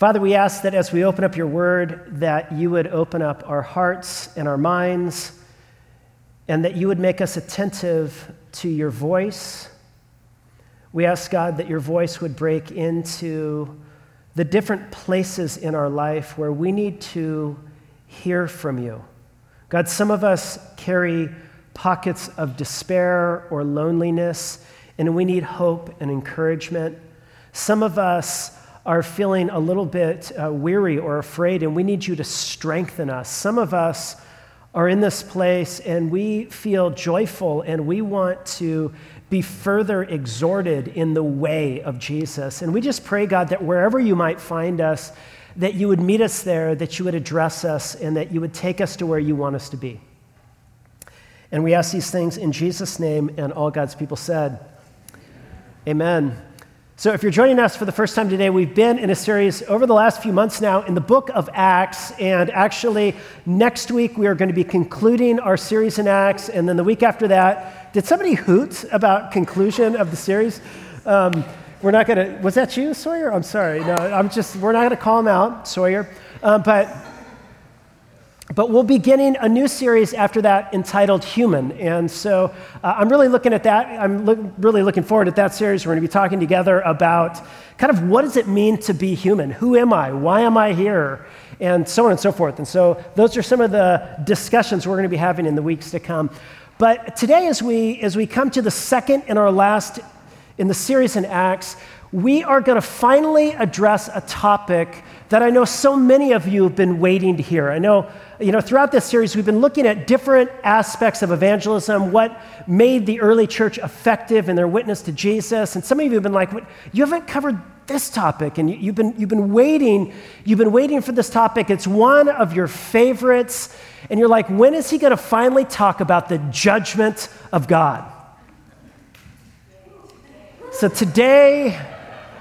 Father, we ask that as we open up your word, that you would open up our hearts and our minds, and that you would make us attentive to your voice. We ask, God, that your voice would break into the different places in our life where we need to hear from you. God, some of us carry pockets of despair or loneliness, and we need hope and encouragement. Some of us are feeling a little bit uh, weary or afraid, and we need you to strengthen us. Some of us are in this place and we feel joyful and we want to be further exhorted in the way of Jesus. And we just pray, God, that wherever you might find us, that you would meet us there, that you would address us, and that you would take us to where you want us to be. And we ask these things in Jesus' name, and all God's people said, Amen. So, if you're joining us for the first time today, we've been in a series over the last few months now in the book of Acts. And actually, next week we are going to be concluding our series in Acts. And then the week after that, did somebody hoot about conclusion of the series? Um, we're not going to, was that you, Sawyer? I'm sorry. No, I'm just, we're not going to call him out, Sawyer. Um, but but we'll be beginning a new series after that entitled Human. And so uh, I'm really looking at that. I'm lo- really looking forward to that series. We're going to be talking together about kind of what does it mean to be human? Who am I? Why am I here? And so on and so forth. And so those are some of the discussions we're going to be having in the weeks to come. But today, as we, as we come to the second and our last in the series in Acts, we are going to finally address a topic that I know so many of you have been waiting to hear. I know you know, throughout this series, we've been looking at different aspects of evangelism, what made the early church effective in their witness to Jesus. And some of you have been like, you haven't covered this topic, and you, have been, you've been waiting, you've been waiting for this topic. It's one of your favorites. And you're like, when is he going to finally talk about the judgment of God? So today,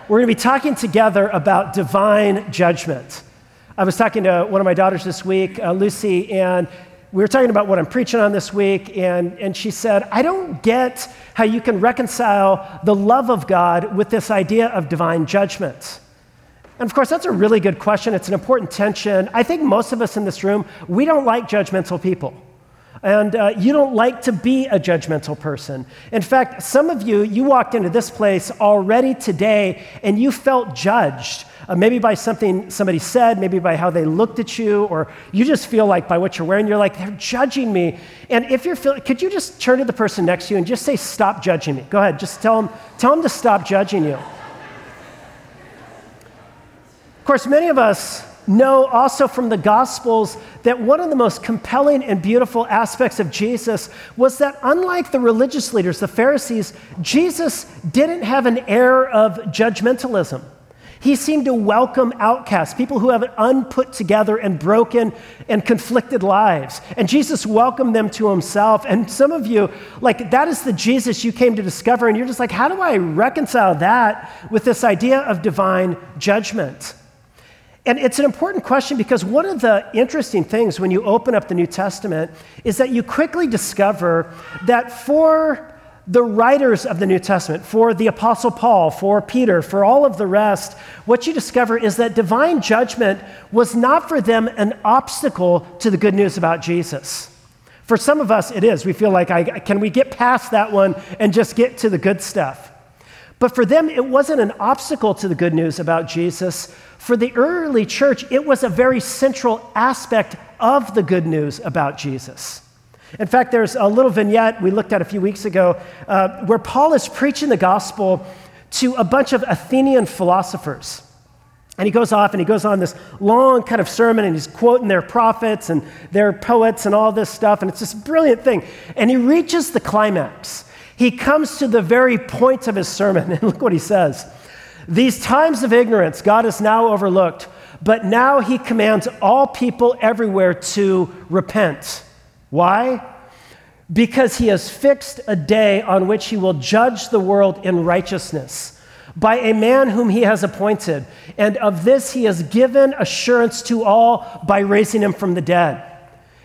we're going to be talking together about divine judgment. I was talking to one of my daughters this week, uh, Lucy, and we were talking about what I'm preaching on this week, and, and she said, I don't get how you can reconcile the love of God with this idea of divine judgment. And of course, that's a really good question. It's an important tension. I think most of us in this room, we don't like judgmental people. And uh, you don't like to be a judgmental person. In fact, some of you, you walked into this place already today and you felt judged uh, maybe by something somebody said, maybe by how they looked at you, or you just feel like by what you're wearing, you're like, they're judging me. And if you're feeling, could you just turn to the person next to you and just say, stop judging me? Go ahead, just tell them, tell them to stop judging you. Of course, many of us know also from the Gospels that one of the most compelling and beautiful aspects of Jesus was that, unlike the religious leaders, the Pharisees, Jesus didn't have an air of judgmentalism. He seemed to welcome outcasts, people who have unput together and broken and conflicted lives. And Jesus welcomed them to himself. And some of you, like, that is the Jesus you came to discover. And you're just like, how do I reconcile that with this idea of divine judgment? And it's an important question because one of the interesting things when you open up the New Testament is that you quickly discover that for the writers of the New Testament, for the Apostle Paul, for Peter, for all of the rest, what you discover is that divine judgment was not for them an obstacle to the good news about Jesus. For some of us, it is. We feel like, I, can we get past that one and just get to the good stuff? But for them, it wasn't an obstacle to the good news about Jesus. For the early church, it was a very central aspect of the good news about Jesus. In fact, there's a little vignette we looked at a few weeks ago uh, where Paul is preaching the gospel to a bunch of Athenian philosophers. And he goes off and he goes on this long kind of sermon and he's quoting their prophets and their poets and all this stuff. And it's this brilliant thing. And he reaches the climax. He comes to the very point of his sermon. And look what he says These times of ignorance God has now overlooked, but now he commands all people everywhere to repent. Why? Because he has fixed a day on which he will judge the world in righteousness by a man whom he has appointed. And of this he has given assurance to all by raising him from the dead.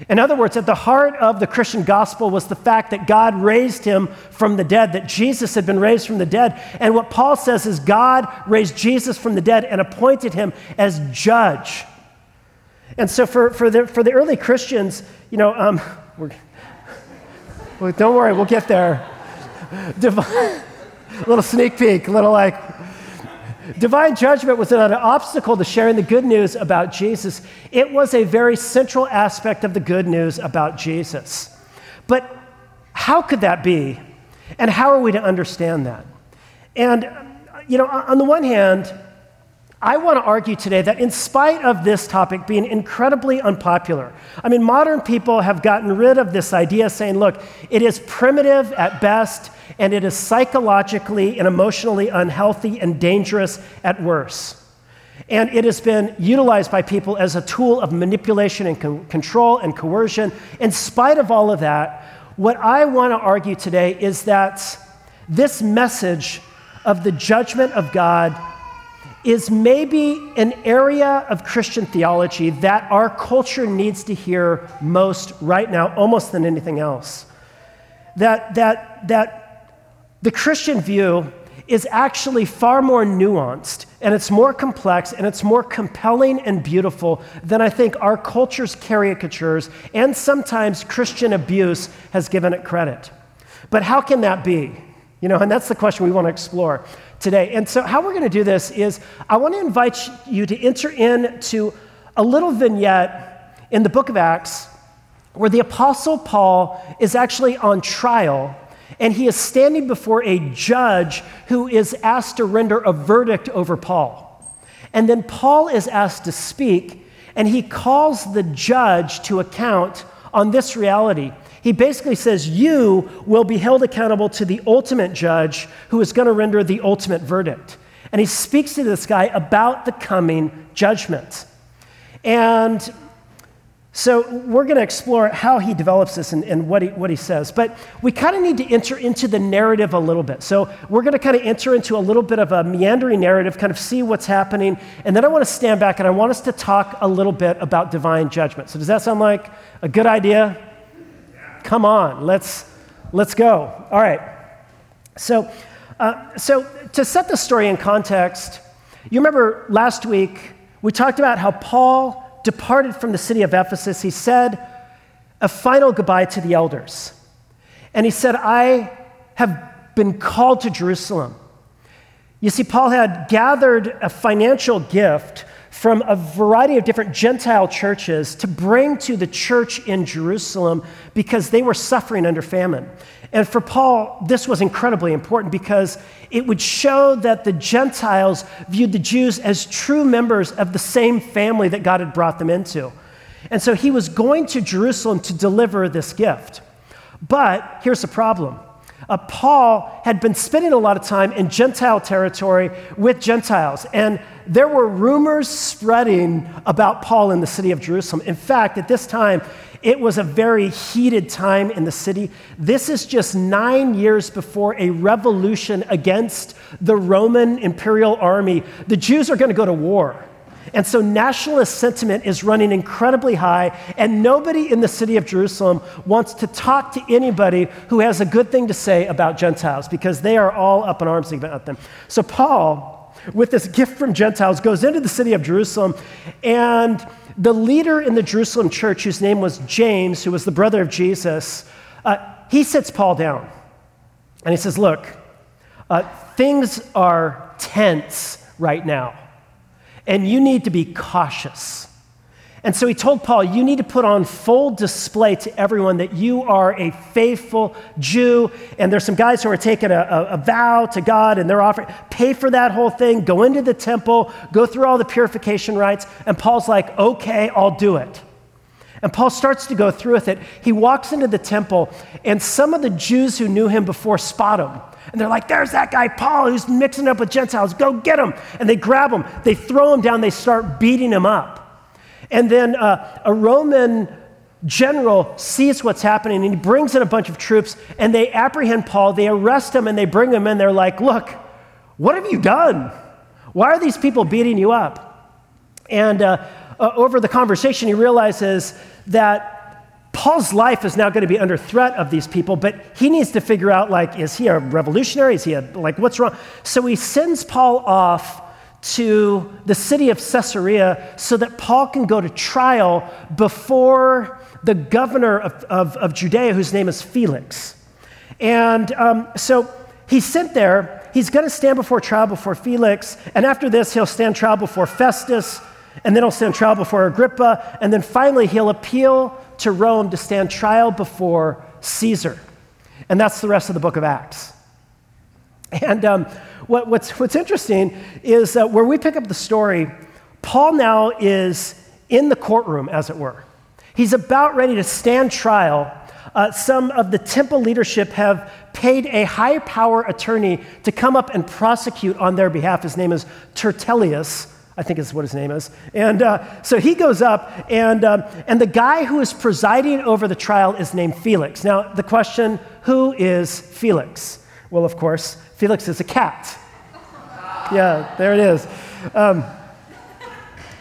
In other words, at the heart of the Christian gospel was the fact that God raised him from the dead, that Jesus had been raised from the dead. And what Paul says is God raised Jesus from the dead and appointed him as judge. And so for, for, the, for the early Christians, you know, um, well, don't worry, we'll get there. Divine, little sneak peek, little like Divine judgment was not an obstacle to sharing the good news about Jesus. It was a very central aspect of the good news about Jesus. But how could that be? And how are we to understand that? And, you know, on the one hand, I want to argue today that in spite of this topic being incredibly unpopular, I mean, modern people have gotten rid of this idea saying, look, it is primitive at best, and it is psychologically and emotionally unhealthy and dangerous at worst. And it has been utilized by people as a tool of manipulation and con- control and coercion. In spite of all of that, what I want to argue today is that this message of the judgment of God is maybe an area of Christian theology that our culture needs to hear most right now, almost than anything else. That, that, that the Christian view is actually far more nuanced and it's more complex and it's more compelling and beautiful than I think our culture's caricatures and sometimes Christian abuse has given it credit. But how can that be? You know, and that's the question we want to explore today. And so, how we're going to do this is I want to invite you to enter into a little vignette in the book of Acts where the Apostle Paul is actually on trial and he is standing before a judge who is asked to render a verdict over Paul. And then Paul is asked to speak, and he calls the judge to account on this reality he basically says, You will be held accountable to the ultimate judge who is going to render the ultimate verdict. And he speaks to this guy about the coming judgment. And so we're going to explore how he develops this and, and what, he, what he says. But we kind of need to enter into the narrative a little bit. So we're going to kind of enter into a little bit of a meandering narrative, kind of see what's happening. And then I want to stand back and I want us to talk a little bit about divine judgment. So does that sound like a good idea? Come on, let's, let's go. All right. So, uh, so, to set the story in context, you remember last week we talked about how Paul departed from the city of Ephesus. He said a final goodbye to the elders. And he said, I have been called to Jerusalem. You see, Paul had gathered a financial gift from a variety of different Gentile churches to bring to the church in Jerusalem because they were suffering under famine. And for Paul, this was incredibly important because it would show that the Gentiles viewed the Jews as true members of the same family that God had brought them into. And so he was going to Jerusalem to deliver this gift. But here's the problem uh, Paul had been spending a lot of time in Gentile territory with Gentiles, and there were rumors spreading about Paul in the city of Jerusalem. In fact, at this time, it was a very heated time in the city. This is just nine years before a revolution against the Roman imperial army. The Jews are going to go to war. And so nationalist sentiment is running incredibly high, and nobody in the city of Jerusalem wants to talk to anybody who has a good thing to say about Gentiles because they are all up in arms about them. So Paul, with this gift from Gentiles, goes into the city of Jerusalem, and the leader in the Jerusalem church, whose name was James, who was the brother of Jesus, uh, he sits Paul down and he says, Look, uh, things are tense right now and you need to be cautious. And so he told Paul, You need to put on full display to everyone that you are a faithful Jew. And there's some guys who are taking a, a, a, vow to God and they're offering, pay for that whole thing, go into the temple, go through all the purification rites. And Paul's like, Okay, I'll do it. And Paul starts to go through with it. He walks into the temple, and some of the Jews who knew him before spot him. And they're like, there's that guy Paul who's mixing up with Gentiles. Go get him. And they grab him, they throw him down, they start beating him up. And then uh, a Roman general sees what's happening and he brings in a bunch of troops and they apprehend Paul, they arrest him, and they bring him in. They're like, look, what have you done? Why are these people beating you up? And uh, uh, over the conversation, he realizes that Paul's life is now going to be under threat of these people, but he needs to figure out like, is he a revolutionary? Is he a, like, what's wrong? So he sends Paul off to the city of Caesarea so that Paul can go to trial before the governor of, of, of Judea, whose name is Felix. And um, so he's sent there. He's going to stand before trial before Felix. And after this, he'll stand trial before Festus. And then he'll stand trial before Agrippa. And then finally, he'll appeal to Rome to stand trial before Caesar. And that's the rest of the book of Acts. And um, what, what's, what's interesting is where we pick up the story, Paul now is in the courtroom, as it were. He's about ready to stand trial. Uh, some of the temple leadership have paid a high power attorney to come up and prosecute on their behalf. His name is Tertullius. I think is what his name is. And uh, so he goes up, and, um, and the guy who is presiding over the trial is named Felix. Now, the question who is Felix? Well, of course, Felix is a cat. Yeah, there it is. Um,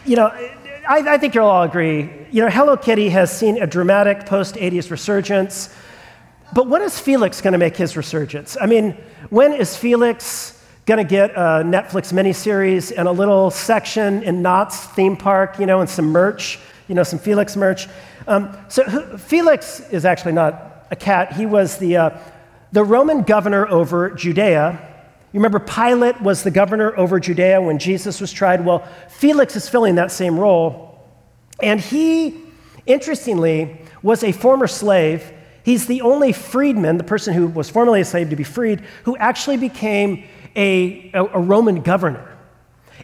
you know, I, I, think you'll all agree. You know, Hello Kitty has seen a dramatic post 80s resurgence. But when is Felix going to make his resurgence? I mean, when is Felix going to get a Netflix miniseries and a little section in Knott's theme park, you know, and some merch, you know, some Felix merch? Um, so Felix is actually not a cat. He was the, uh, the Roman governor over Judea you remember Pilate was the governor over Judea when Jesus was tried? Well, Felix is filling that same role. And he, interestingly, was a former slave. He's the only freedman, the person who was formerly a slave to be freed, who actually became a, a, a Roman governor.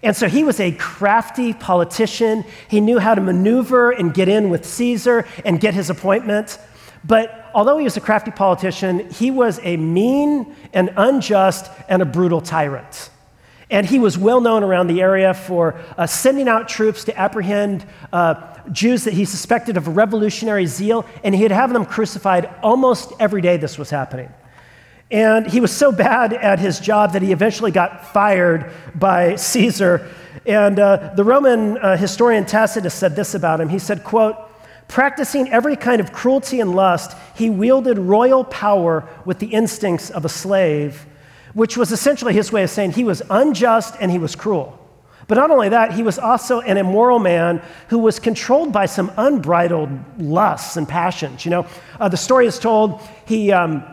And so he was a crafty politician. He knew how to maneuver and get in with Caesar and get his appointment. But although he was a crafty politician, he was a mean and unjust and a brutal tyrant. And he was well known around the area for uh, sending out troops to apprehend uh, Jews that he suspected of revolutionary zeal, and he'd have them crucified almost every day this was happening. And he was so bad at his job that he eventually got fired by Caesar. And uh, the Roman uh, historian Tacitus said this about him. He said, quote, Practicing every kind of cruelty and lust, he wielded royal power with the instincts of a slave, which was essentially his way of saying he was unjust and he was cruel. But not only that, he was also an immoral man who was controlled by some unbridled lusts and passions. You know, uh, the story is told he. Um,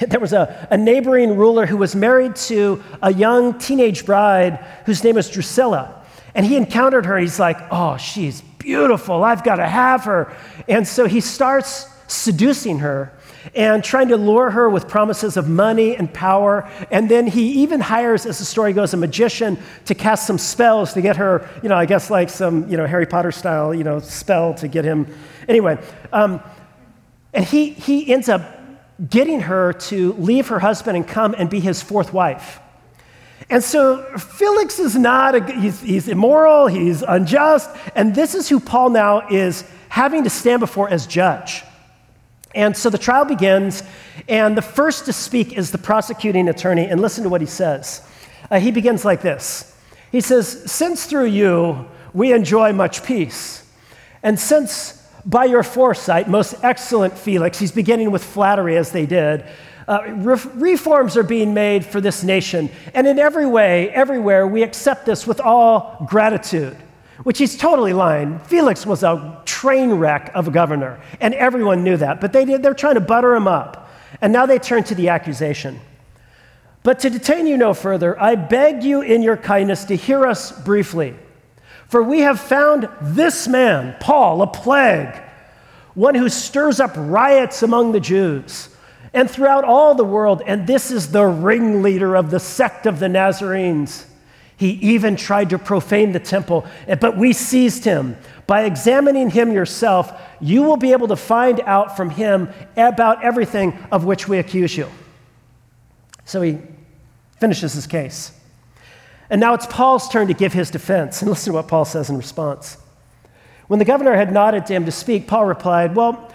there was a, a neighboring ruler who was married to a young teenage bride whose name was Drusilla. And he encountered her. He's like, oh, she's beautiful. I've got to have her. And so he starts seducing her and trying to lure her with promises of money and power. And then he even hires, as the story goes, a magician to cast some spells to get her, you know, I guess like some, you know, Harry Potter style, you know, spell to get him. Anyway, um, and he, he ends up getting her to leave her husband and come and be his fourth wife. And so Felix is not, a, he's, he's immoral, he's unjust, and this is who Paul now is having to stand before as judge. And so the trial begins, and the first to speak is the prosecuting attorney, and listen to what he says. Uh, he begins like this He says, Since through you we enjoy much peace, and since by your foresight, most excellent Felix, he's beginning with flattery as they did, uh, re- reforms are being made for this nation. And in every way, everywhere, we accept this with all gratitude, which he's totally lying. Felix was a train wreck of a governor, and everyone knew that. But they did, they're trying to butter him up. And now they turn to the accusation. But to detain you no further, I beg you in your kindness to hear us briefly. For we have found this man, Paul, a plague, one who stirs up riots among the Jews and throughout all the world. And this is the ringleader of the sect of the Nazarenes. He even tried to profane the temple, eh, but we seized him. By examining him yourself, you will be able to find out from him about everything of which we accuse you. So he finishes his case. And now it's Paul's turn to give his defense. And listen to what Paul says in response. When the governor had nodded to him to speak, Paul replied, Well,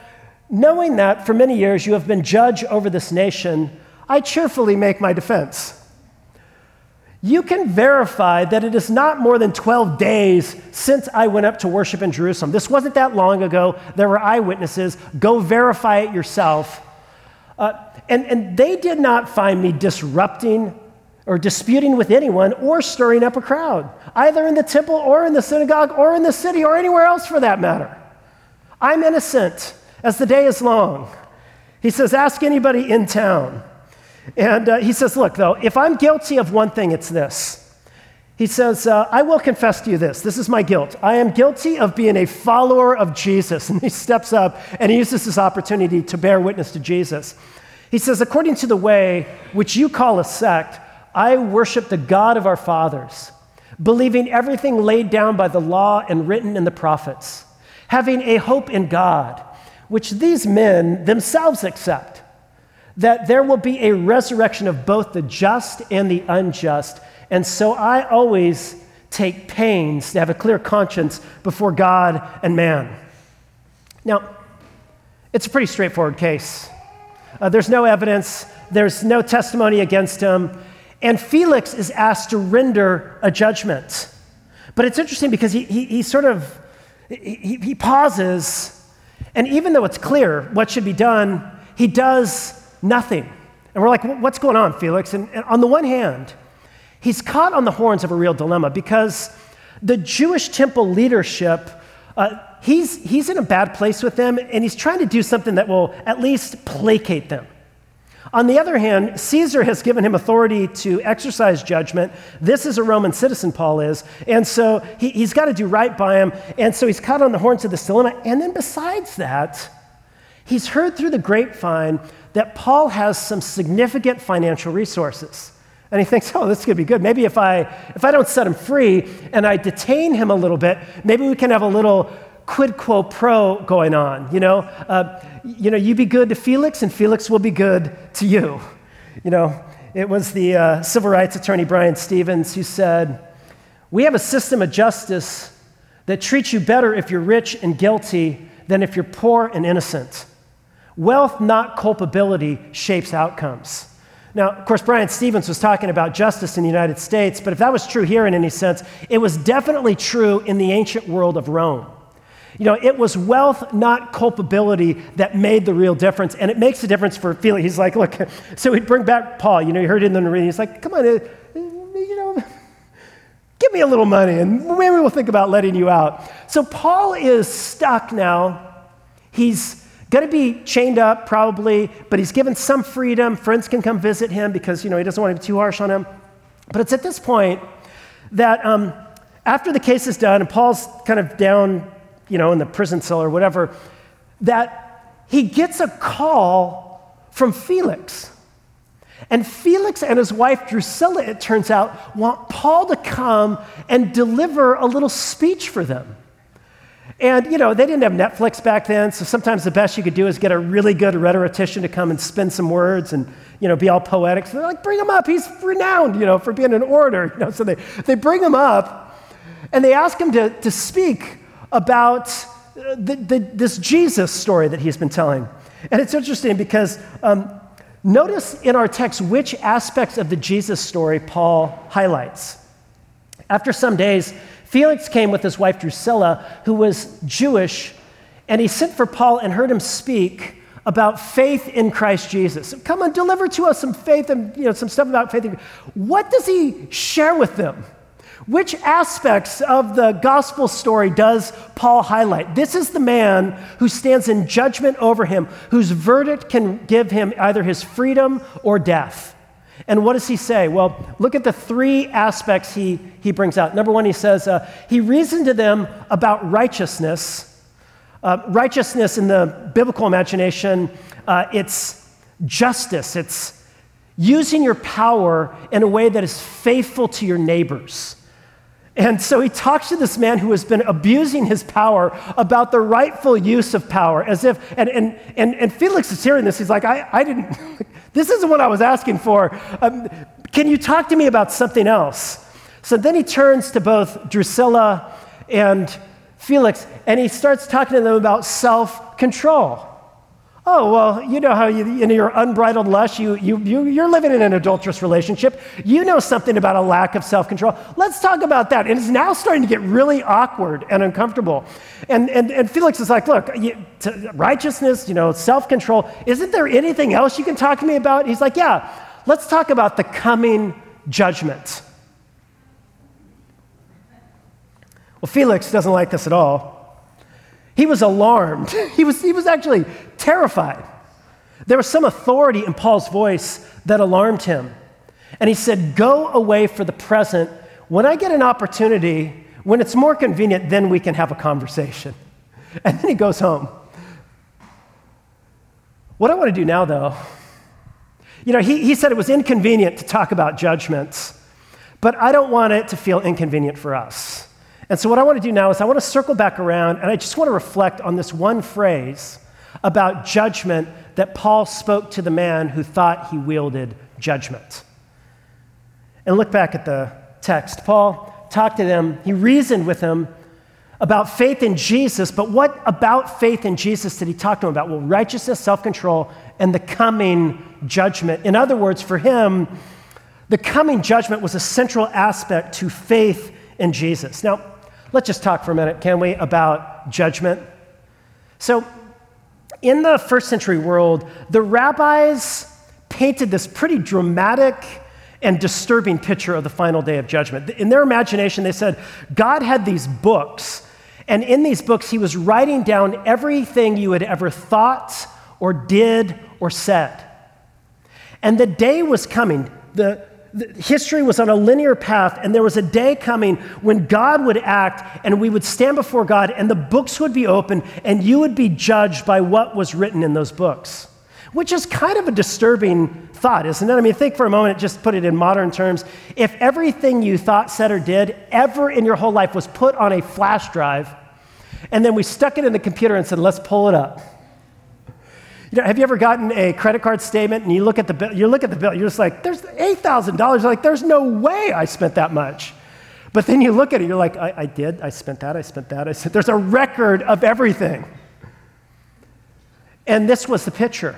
Knowing that for many years you have been judge over this nation, I cheerfully make my defense. you can verify that it is not more than 12 days since I went up to worship in Jerusalem. This wasn't that long ago. There were eyewitnesses. Go verify it yourself. Uh, and, and they did not find me disrupting or disputing with anyone or stirring up a crowd, either in the temple or in the synagogue or in the city or anywhere else for that matter. I'm innocent as the day is long. He says, Ask anybody in town. And uh, he says, Look, though, if I'm guilty of one thing, it's this. He says, uh, I will confess to you this. This is my guilt. I am guilty of being a follower of Jesus. And he steps up and he uses this opportunity to bear witness to Jesus. He says, According to the way which you call a sect, I worship the God of our fathers, believing everything laid down by the law and written in the prophets, having a hope in God, which these men themselves accept that there will be a resurrection of both the just and the unjust. And so I always take pains to have a clear conscience before God and man. Now, it's a pretty straightforward case. Uh, there's no evidence, there's no testimony against him, and Felix is asked to render a judgment. But it's interesting because he, he, he sort of he, he pauses, and even though it's clear what should be done, he does nothing. And we're like, what's going on, Felix? And, and, on the one hand, he's caught on the horns of a real dilemma because the Jewish temple leadership, uh, he's, he's in a bad place with them, and he's trying to do something that will at least placate them. On the other hand, Caesar has given him authority to exercise judgment. This is a Roman citizen, Paul is. And so he, he's got to do right by him. And so he's caught on the horns of this dilemma. And then besides that, he's heard through the grapevine that Paul has some significant financial resources. And he thinks, oh, this could be good. Maybe if I, if I don't set him free and I detain him a little bit, maybe we can have a little quid quo pro going on. You know, uh, you know, you be good to Felix, and Felix will be good to you. You know, it was the uh, civil rights attorney Bryan Stevens who said, "We have a system of justice that treats you better if you're rich and guilty than if you're poor and innocent." Wealth, not culpability, shapes outcomes. Now, of course, Bryan Stevens was talking about justice in the United States, but if that was true here in any sense, it was definitely true in the ancient world of Rome. You know, it was wealth, not culpability, that made the real difference. And it makes a difference for Felix. He's like, look, so he'd bring back Paul. You know, you heard it in the reading. He's like, come on, uh, you know, give me a little money and maybe we'll think about letting you out. So Paul is stuck now. He's Going to be chained up, probably, but he's given some freedom. Friends can come visit him because, you know, he doesn't want to be too harsh on him. But it's at this point that um, after the case is done and Paul's kind of down, you know, in the prison cell or whatever, that he gets a call from Felix. And Felix and his wife Drusilla, it turns out, want Paul to come and deliver a little speech for them. And, you know, they didn't have Netflix back then, so sometimes the best you could do is get a really good rhetorician to come and spin some words and, you know, be all poetic. So they're like, bring him up. He's renowned, you know, for being an orator. You know, so they, they bring him up and they ask him to, to speak about uh, the, the, this Jesus story that he's been telling. And it's interesting because um, notice in our text which aspects of the Jesus story Paul highlights. After some days, Felix came with his wife Drusilla, who was Jewish, and he sent for Paul and heard him speak about faith in Christ Jesus. Come and deliver to us some faith and you know some stuff about faith. What does he share with them? Which aspects of the gospel story does Paul highlight? This is the man who stands in judgment over him, whose verdict can give him either his freedom or death. And what does he say? Well, look at the three aspects he, he brings out. Number one, he says, uh, he reasoned to them about righteousness. Uh, righteousness in the biblical imagination, uh, it's justice, it's using your power in a way that is faithful to your neighbors. And so he talks to this man who has been abusing his power about the rightful use of power, as if, and, and, and, and Felix is hearing this. He's like, I, I didn't, this isn't what I was asking for. Um, can you talk to me about something else? So then he turns to both Drusilla and Felix, and he starts talking to them about self control. Oh, well, you know how you, in your unbridled lust, you, you, you, you're living in an adulterous relationship. You know something about a lack of self control. Let's talk about that. And it's now starting to get really awkward and uncomfortable. And, and, and Felix is like, look, you, righteousness, you know, self control, isn't there anything else you can talk to me about? He's like, yeah, let's talk about the coming judgment. Well, Felix doesn't like this at all. He was alarmed. He was, he was actually terrified. There was some authority in Paul's voice that alarmed him. And he said, Go away for the present. When I get an opportunity, when it's more convenient, then we can have a conversation. And then he goes home. What I want to do now, though, you know, he, he said it was inconvenient to talk about judgments, but I don't want it to feel inconvenient for us. And so, what I want to do now is I want to circle back around and I just want to reflect on this one phrase about judgment that Paul spoke to the man who thought he wielded judgment. And look back at the text. Paul talked to them, he reasoned with them about faith in Jesus, but what about faith in Jesus did he talk to him about? Well, righteousness, self control, and the coming judgment. In other words, for him, the coming judgment was a central aspect to faith in Jesus. Now, Let's just talk for a minute, can we, about judgment? So, in the first century world, the rabbis painted this pretty dramatic and disturbing picture of the final day of judgment. In their imagination, they said God had these books, and in these books, He was writing down everything you had ever thought or did or said. And the day was coming. The, history was on a linear path, and there was a day coming when God would act, and we would stand before God, and the books would be open, and you would be judged by what was written in those books. Which is kind of a disturbing thought, isn't it? I mean, think for a moment, just put it in modern terms. If everything you thought, said, or did ever in your whole life was put on a flash drive, and then we stuck it in the computer and said, let's pull it up you know, have you ever gotten a credit card statement and you look at the bill, you look at the bill, you're just like, there's $8,000. Like, there's no way I spent that much. But then you look at it, you're like, I, I did, I spent that, I spent that, I spent, there's a record of everything. And this was the picture.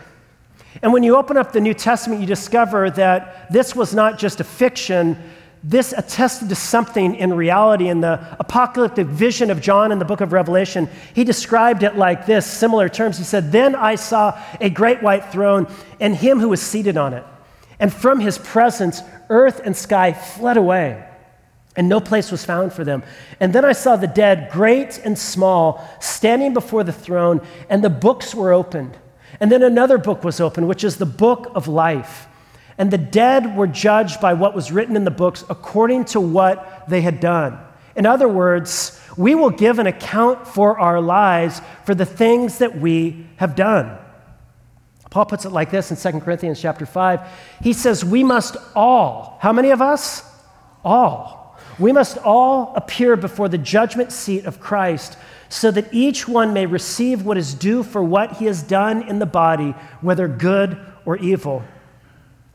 And when you open up the New Testament, you discover that this was not just a fiction, this attested to something in reality. In the apocalyptic vision of John in the book of Revelation, he described it like this similar terms. He said, Then I saw a great white throne and him who was seated on it. And from his presence, earth and sky fled away, and no place was found for them. And then I saw the dead, great and small, standing before the throne, and the books were opened. And then another book was opened, which is the book of life. And the dead were judged by what was written in the books according to what they had done. In other words, we will give an account for our lives for the things that we have done. Paul puts it like this in 2 Corinthians chapter 5. He says, We must all, how many of us? All. We must all appear before the judgment seat of Christ so that each one may receive what is due for what he has done in the body, whether good or evil.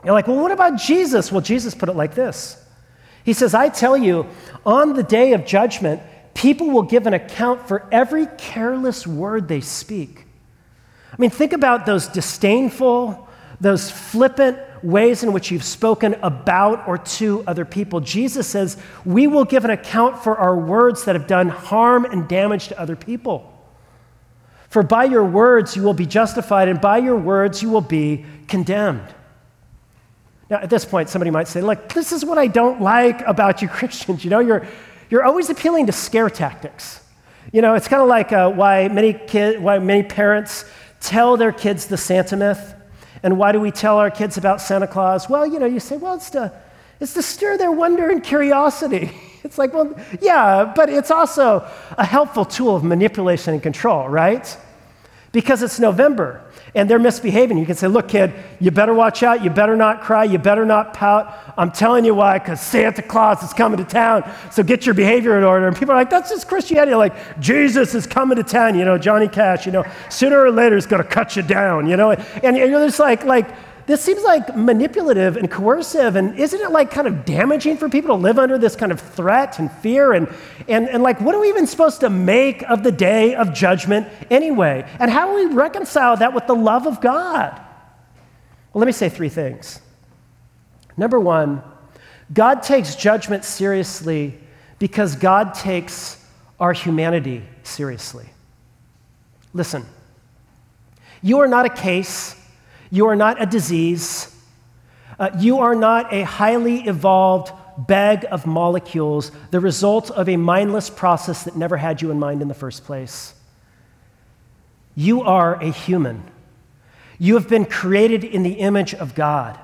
You're like, well, what about Jesus? Well, Jesus put it like this He says, I tell you, on the day of judgment, people will give an account for every careless word they speak. I mean, think about those disdainful, those flippant ways in which you've spoken about or to other people. Jesus says, We will give an account for our words that have done harm and damage to other people. For by your words you will be justified, and by your words you will be condemned. Now, at this point, somebody might say, Look, this is what I don't like about you Christians. You know, you're, you're always appealing to scare tactics. You know, it's kind of like uh, why, many kid, why many parents tell their kids the Santa myth. And why do we tell our kids about Santa Claus? Well, you know, you say, well, it's to, it's to stir their wonder and curiosity. It's like, well, yeah, but it's also a helpful tool of manipulation and control, right? Because it's November and they're misbehaving. You can say, Look, kid, you better watch out. You better not cry. You better not pout. I'm telling you why, because Santa Claus is coming to town. So get your behavior in order. And people are like, That's just Christianity. Like, Jesus is coming to town. You know, Johnny Cash, you know, sooner or later is going to cut you down, you know. And you're just like, like, this seems like manipulative and coercive, and isn't it like kind of damaging for people to live under this kind of threat and fear? And, and, and like, what are we even supposed to make of the day of judgment anyway? And how do we reconcile that with the love of God? Well, let me say three things. Number one, God takes judgment seriously because God takes our humanity seriously. Listen, you are not a case, you are not a disease, uh, you are not a highly evolved bag of molecules, the result of a mindless process that never had you in mind in the first place. You are a human. You have been created in the image of God.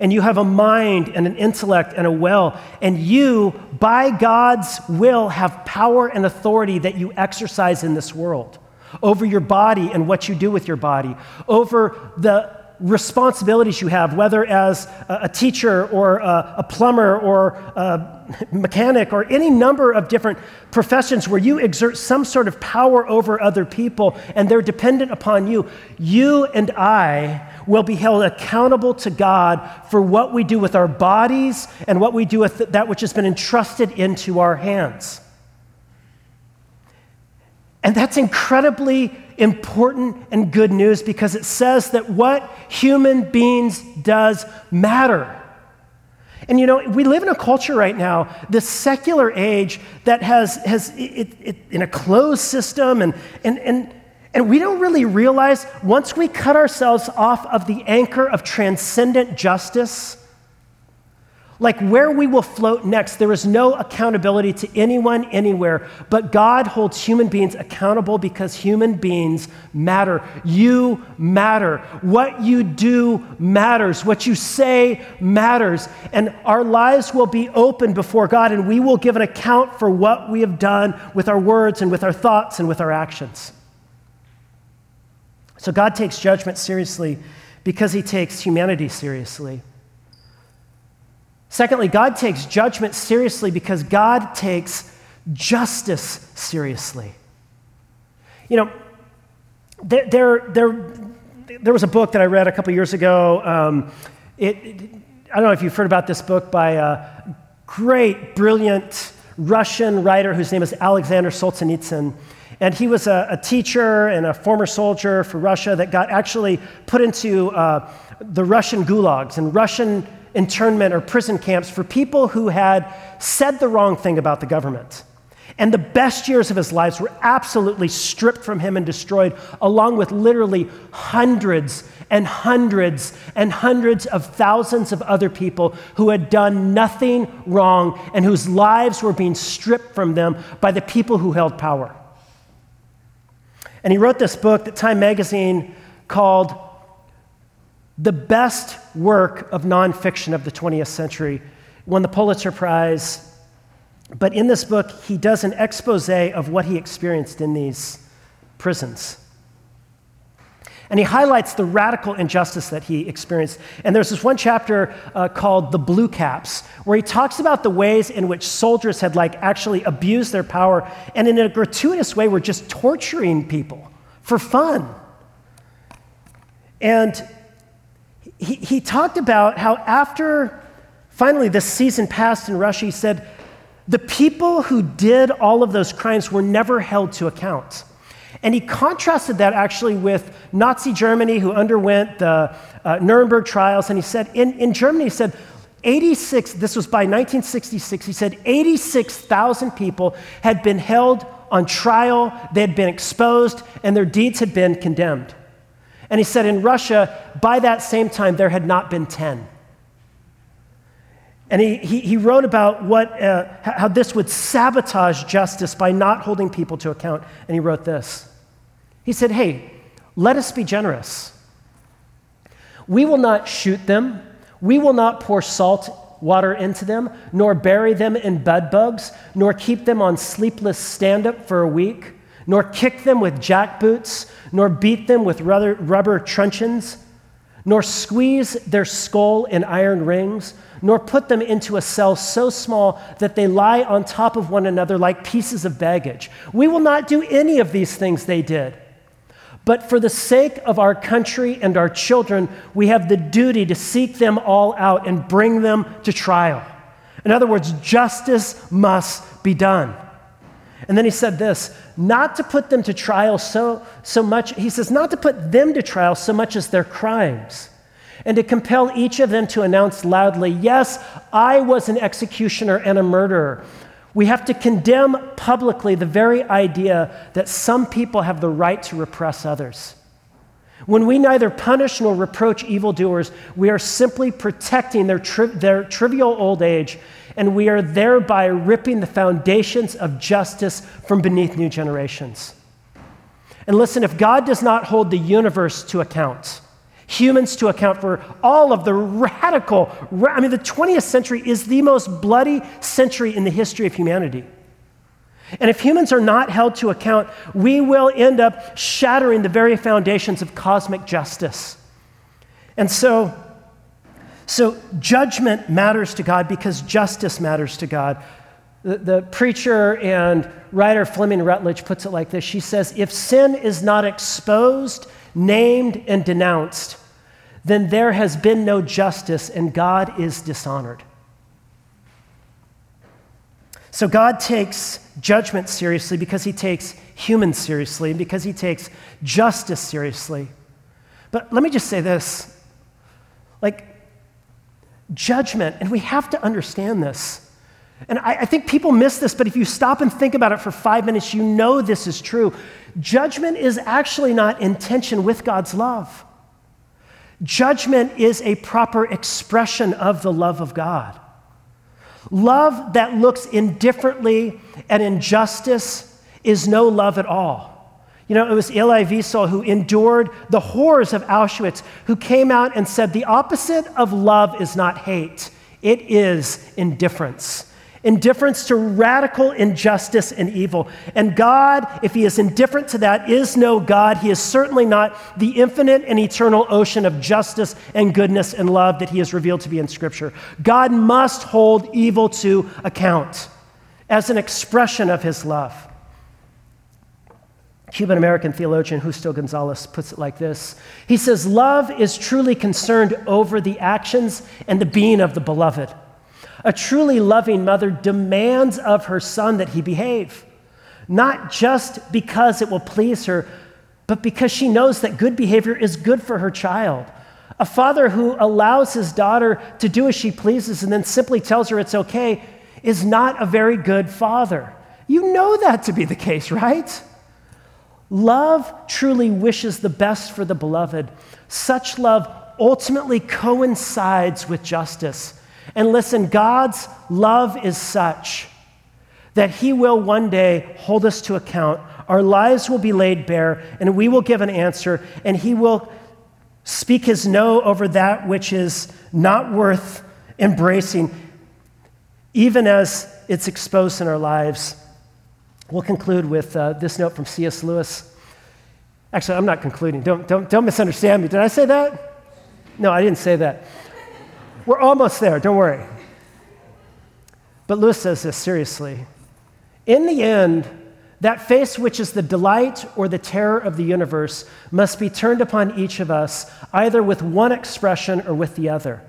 And you have a mind and an intellect and a will. And you, by God's will, have power and authority that you exercise in this world over your body and what you do with your body, over the responsibilities you have, whether as a teacher or a, plumber or a mechanic or any number of different professions where you exert some sort of power over other people and they're dependent upon you, you and I will be held accountable to God for what we do with our bodies and what we do with that which has been entrusted into our hands. And that's incredibly important and good news because it says that what human beings does matter. And you know, we live in a culture right now, this secular age that has, has it, it, in a closed system, and, and, and, and we don't really realize once we cut ourselves off of the anchor of transcendent justice, like where we will float next, there is no accountability to anyone anywhere, but God holds human beings accountable because human beings matter. You matter. What you do matters. What you say matters. And our lives will be open before God, and we will give an account for what we have done with our words and with our thoughts and with our actions. So God takes judgment seriously because he takes humanity seriously. Secondly, God takes judgment seriously because God takes justice seriously. You know, there, there, there, there was a book that I read a couple years ago. Um, it, it, I don't know if you've heard about this book by a great, brilliant Russian writer whose name is Alexander Solzhenitsyn. And he was a, a, teacher and a former soldier for Russia that got actually put into uh, the Russian gulags and Russian internment or prison camps for people who had said the wrong thing about the government. And the best years of his lives were absolutely stripped from him and destroyed, along with literally hundreds and hundreds and hundreds of thousands of other people who had done nothing wrong and whose lives were being stripped from them by the people who held power. And he wrote this book that Time magazine called the best work of nonfiction of the 20th century, won the Pulitzer Prize. But in this book, he does an expose of what he experienced in these prisons. And he highlights the radical injustice that he experienced. And there's this one chapter uh, called The Blue Caps, where he talks about the ways in which soldiers had like actually abused their power and in a gratuitous way were just torturing people for fun. And he, he talked about how after finally this season passed in Russia, he said, the people who did all of those crimes were never held to account. And he contrasted that actually with Nazi Germany, who underwent the uh, Nuremberg trials. And he said, in, in Germany, he said, 86, this was by 1966, he said 86,000 people had been held on trial, they had been exposed, and their deeds had been condemned. And he said in Russia, by that same time, there had not been 10. And he, he, he wrote about what, uh, how this would sabotage justice by not holding people to account. And he wrote this He said, Hey, let us be generous. We will not shoot them, we will not pour salt water into them, nor bury them in bedbugs, nor keep them on sleepless stand up for a week nor kick them with jackboots, nor beat them with rubber, rubber truncheons, nor squeeze their skull in iron rings, nor put them into a cell so small that they lie on top of one another like pieces of baggage. We will not do any of these things they did. But for the sake of our country and our children, we have the duty to seek them all out and bring them to trial. In other words, justice must be done. And then he said this not to put them to trial so, so much, he says, not to put them to trial so much as their crimes, and to compel each of them to announce loudly, Yes, I was an executioner and a murderer. We have to condemn publicly the very idea that some people have the right to repress others. When we neither punish nor reproach evildoers, we are simply protecting their, tri- their trivial old age, and we are thereby ripping the foundations of justice from beneath new generations. And listen, if God does not hold the universe to account, humans to account for all of the radical, I mean, the 20th century is the most bloody century in the history of humanity. And if humans are not held to account, we will end up shattering the very foundations of cosmic justice. And so, so judgment matters to God because justice matters to God. The, the preacher and writer Fleming Rutledge puts it like this She says, If sin is not exposed, named, and denounced, then there has been no justice and God is dishonored. So God takes judgment seriously because he takes humans seriously, and because he takes justice seriously. But let me just say this like, judgment, and we have to understand this. And I, I, think people miss this, but if you stop and think about it for five minutes, you know this is true. Judgment is actually not intention with God's love. Judgment is a proper expression of the love of God. Love that looks indifferently at injustice is no love at all. You know, it was Elie Wiesel who endured the horrors of Auschwitz, who came out and said the opposite of love is not hate, it is indifference indifference to radical injustice and evil. And God, if He is indifferent to that, is no God. He is certainly not the infinite and eternal ocean of justice and goodness and love that He has revealed to be in Scripture. God must hold evil to account as an expression of His love. Cuban American theologian Justo Gonzalez puts it like this He says, Love is truly concerned over the actions and the being of the beloved. A truly loving mother demands of her son that he behave, not just because it will please her, but because she knows that good behavior is good for her child. A father who allows his daughter to do as she pleases and then simply tells her it's okay is not a very good father. You know that to be the case, right? Love truly wishes the best for the beloved. Such love ultimately coincides with justice. And listen, God's love is such that He will one day hold us to account. Our lives will be laid bare, and we will give an answer, and He will speak His no over that which is not worth embracing, even as it's exposed in our lives. We'll conclude with uh, this note from C.S. Lewis. Actually, I'm not concluding. Don't, don't, don't misunderstand me. Did I say that? No, I didn't say that. We're almost there, don't worry. But Lewis says this seriously. In the end, that face which is the delight or the terror of the universe must be turned upon each of us, either with one expression or with the other,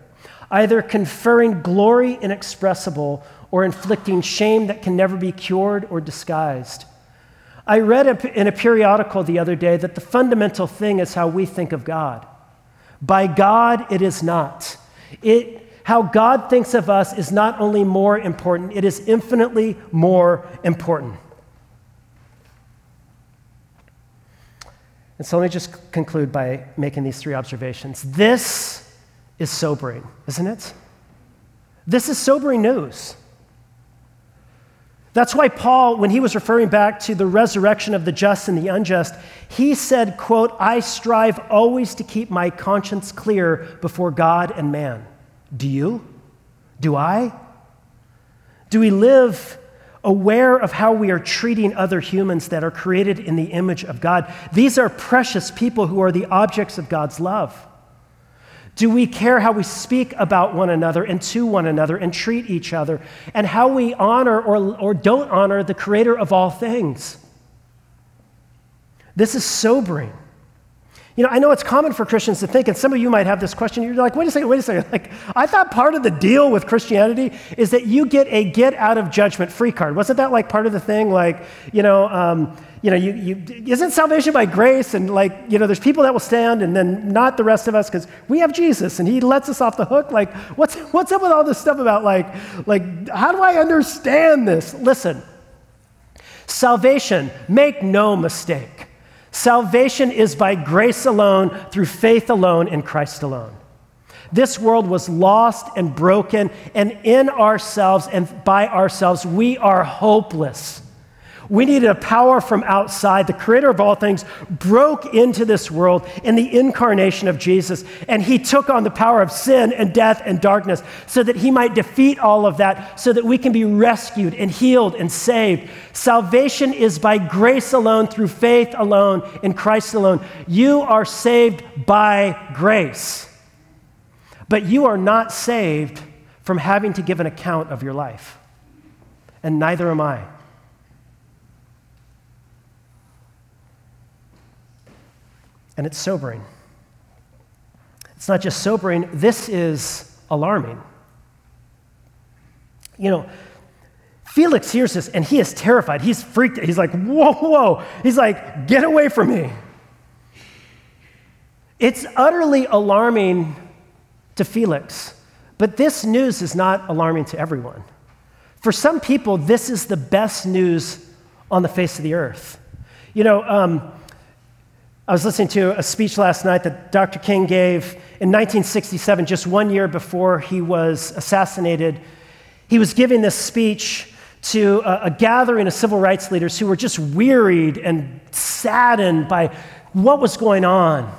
either conferring glory inexpressible or inflicting shame that can never be cured or disguised. I read in a periodical the other day that the fundamental thing is how we think of God. By God, it is not. It, how God thinks of us is not only more important, it is infinitely more important. And so let me just conclude by making these three observations. This is sobering, isn't it? This is sobering news. That's why Paul, when he was referring back to the resurrection of the just and the unjust, he said, quote, I strive always to keep my conscience clear before God and man. Do you? Do I? Do we live aware of how we are treating other humans that are created in the image of God? These are precious people who are the objects of God's love. Do we care how we speak about one another and to one another and treat each other and how we honor or, or don't honor the creator of all things? This is sobering. You know, I know it's common for Christians to think, and some of you might have this question. You're like, wait a second, wait a second. Like, I thought part of the deal with Christianity is that you get a get out of judgment free card. Wasn't that like part of the thing? Like, you know, um, you know, you, you, isn't salvation by grace? And like, you know, there's people that will stand and then not the rest of us because we have Jesus and he lets us off the hook. Like, what's, what's up with all this stuff about like, like, how do I understand this? Listen, salvation, make no mistake Salvation is by grace alone, through faith alone, in Christ alone. This world was lost and broken, and in ourselves and by ourselves, we are hopeless. We needed a power from outside. The creator of all things broke into this world in the incarnation of Jesus, and he took on the power of sin and death and darkness so that he might defeat all of that, so that we can be rescued and healed and saved. Salvation is by grace alone, through faith alone, in Christ alone. You are saved by grace, but you are not saved from having to give an account of your life, and neither am I. And it's sobering. It's not just sobering, this is alarming. You know, Felix hears this and he is terrified. He's freaked. He's like, whoa, whoa. He's like, get away from me. It's utterly alarming to Felix, but this news is not alarming to everyone. For some people, this is the best news on the face of the earth. You know, um, I was listening to a speech last night that Dr. King gave in 1967, just one year before he was assassinated. He was giving this speech to a, a, gathering of civil rights leaders who were just wearied and saddened by what was going on.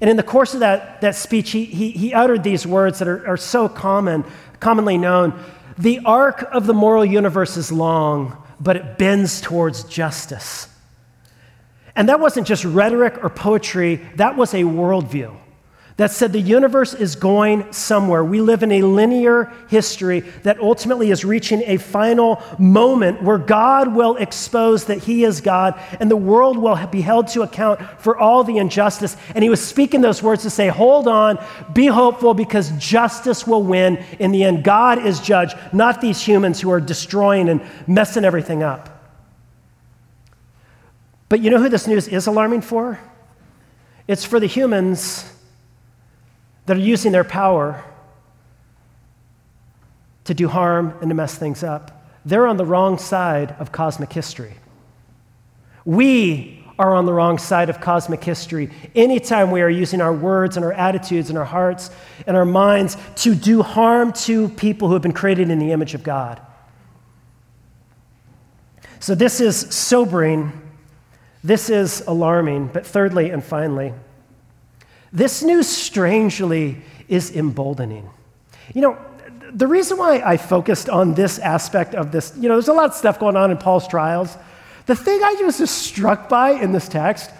And in the course of that, that speech, he, he, he uttered these words that are, are so common, commonly known. The arc of the moral universe is long, but it bends towards justice. And that wasn't just rhetoric or poetry, that was a worldview that said the universe is going somewhere. We live in a linear history that ultimately is reaching a final moment where God will expose that He is God and the world will be held to account for all the injustice. And He was speaking those words to say, Hold on, be hopeful because justice will win. In the end, God is judge, not these humans who are destroying and messing everything up. But you know who this news is alarming for? It's for the humans that are using their power to do harm and to mess things up. They're on the wrong side of cosmic history. We are on the wrong side of cosmic history anytime we are using our words and our attitudes and our hearts and our minds to do harm to people who have been created in the image of God. So, this is sobering this is alarming, but thirdly and finally, this news strangely is emboldening. You know, the reason why I focused on this aspect of this, you know, there's a lot of stuff going on in Paul's trials. The thing I was just struck by in this text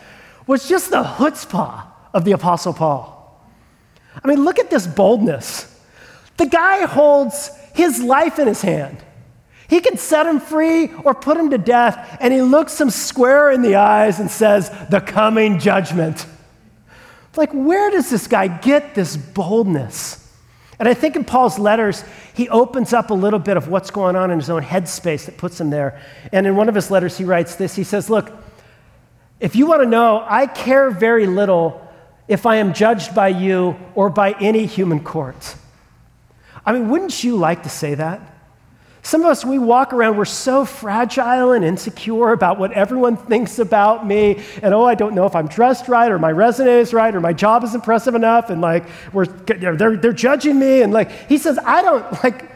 was just the chutzpah of the Apostle Paul. I mean, look at this boldness. The guy holds his life in his hand. He can set him free or put him to death, and he looks him square in the eyes and says, The coming judgment. It's Like, where does this guy get this boldness? And I think in Paul's letters, he opens up a little bit of what's going on in his own headspace that puts him there. And in one of his letters, he writes this He says, Look, if you want to know, I care very little if I am judged by you or by any human court. I mean, wouldn't you like to say that? Some of us, we walk around, we're so fragile and insecure about what everyone thinks about me. And oh, I don't know if I'm dressed right or my resume is right or my job is impressive enough. And like, we're, they're, they're judging me. And like, he says, I don't, like,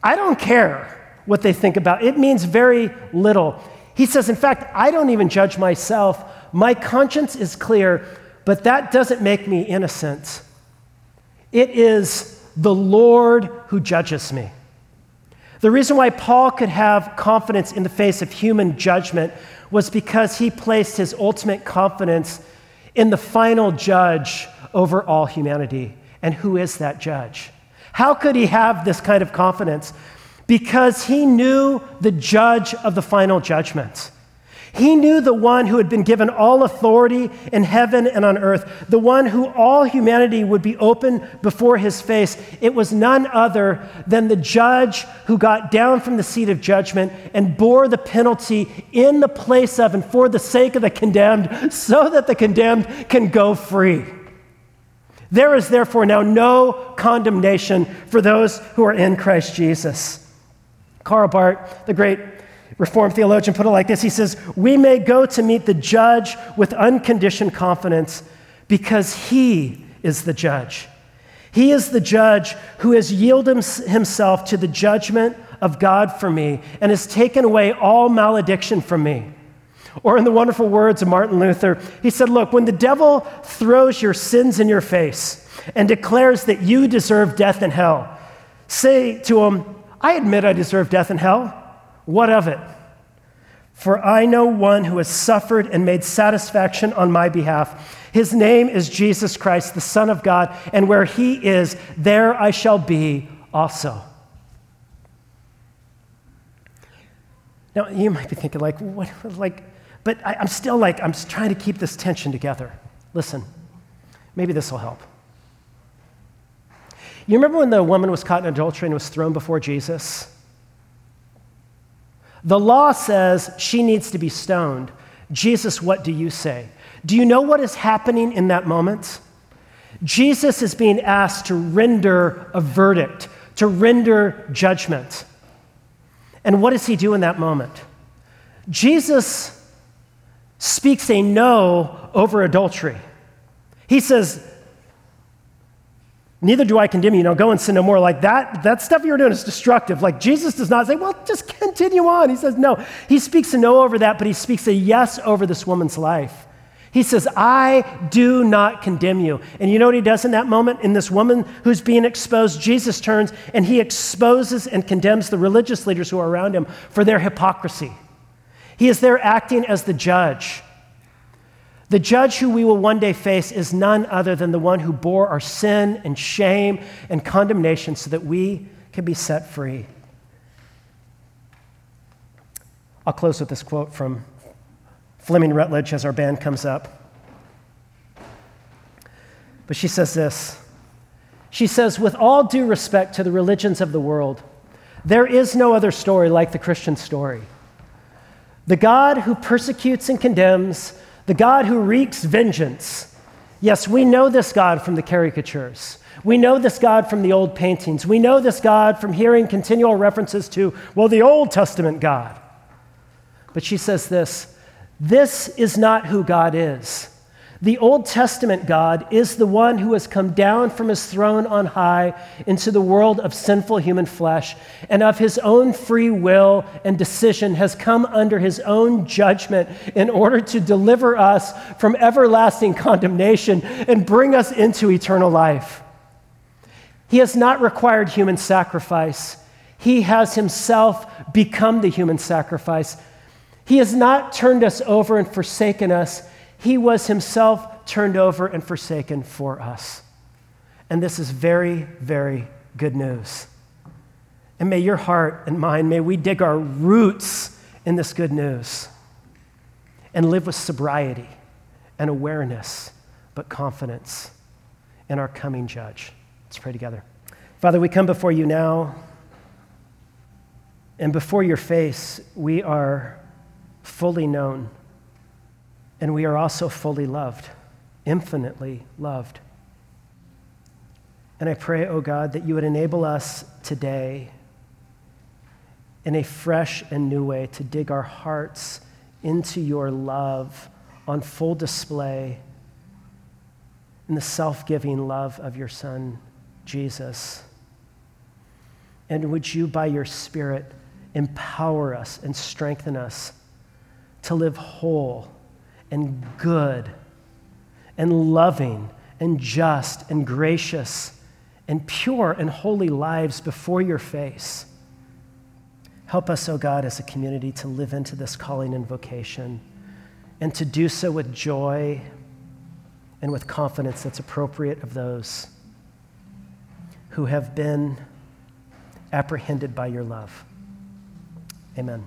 I don't care what they think about. It means very little. He says, in fact, I don't even judge myself. My conscience is clear, but that doesn't make me innocent. It is the Lord who judges me. The reason why Paul could have confidence in the face of human judgment was because he placed his ultimate confidence in the final judge over all humanity. And who is that judge? How could he have this kind of confidence? Because he knew the judge of the final judgment. He knew the one who had been given all authority in heaven and on earth, the one who all humanity would be open before his face. It was none other than the judge who got down from the seat of judgment and bore the penalty in the place of and for the sake of the condemned, so that the condemned can go free. There is therefore now no condemnation for those who are in Christ Jesus. Karl Barth, the great Reformed theologian put it like this He says, We may go to meet the judge with unconditioned confidence because he is the judge. He is the judge who has yielded himself to the judgment of God for me and has taken away all malediction from me. Or, in the wonderful words of Martin Luther, he said, Look, when the devil throws your sins in your face and declares that you deserve death and hell, say to him, I admit I deserve death and hell. What of it? For I know one who has suffered and made satisfaction on my behalf. His name is Jesus Christ, the Son of God, and where he is, there I shall be also. Now, you might be thinking, like, what, like, but I, I'm still like, I'm trying to keep this tension together. Listen, maybe this will help. You remember when the woman was caught in adultery and was thrown before Jesus? The law says she needs to be stoned. Jesus, what do you say? Do you know what is happening in that moment? Jesus is being asked to render a verdict, to render judgment. And what does he do in that moment? Jesus speaks a no over adultery. He says, Neither do I condemn you. Now go and sin no more. Like that, that stuff you're doing is destructive. Like Jesus does not say, well, just continue on. He says, no. He speaks a no over that, but he speaks a yes over this woman's life. He says, I do not condemn you. And you know what he does in that moment? In this woman who's being exposed, Jesus turns and he exposes and condemns the religious leaders who are around him for their hypocrisy. He is there acting as the judge. The judge who we will one day face is none other than the one who bore our sin and shame and condemnation so that we can be set free. I'll close with this quote from Fleming Rutledge as our band comes up. But she says this She says, with all due respect to the religions of the world, there is no other story like the Christian story. The God who persecutes and condemns the God who wreaks vengeance. Yes, we know this God from the caricatures. We know this God from the old paintings. We know this God from hearing continual references to, well, the Old Testament God. But she says this this is not who God is. The Old Testament God is the one who has come down from his throne on high into the world of sinful human flesh, and of his own free will and decision has come under his own judgment in order to deliver us from everlasting condemnation and bring us into eternal life. He has not required human sacrifice, he has himself become the human sacrifice. He has not turned us over and forsaken us. He was himself turned over and forsaken for us. And this is very, very good news. And may your heart and mine, may we dig our roots in this good news and live with sobriety and awareness, but confidence in our coming judge. Let's pray together. Father, we come before you now, and before your face, we are fully known. And we are also fully loved, infinitely loved. And I pray, oh God, that you would enable us today in a fresh and new way to dig our hearts into your love on full display in the self giving love of your Son, Jesus. And would you, by your Spirit, empower us and strengthen us to live whole and good and loving and just and gracious and pure and holy lives before your face. Help us, O oh God, as a community to live into this calling and vocation and to do so with joy and with confidence that's appropriate of those who have been apprehended by your love. Amen.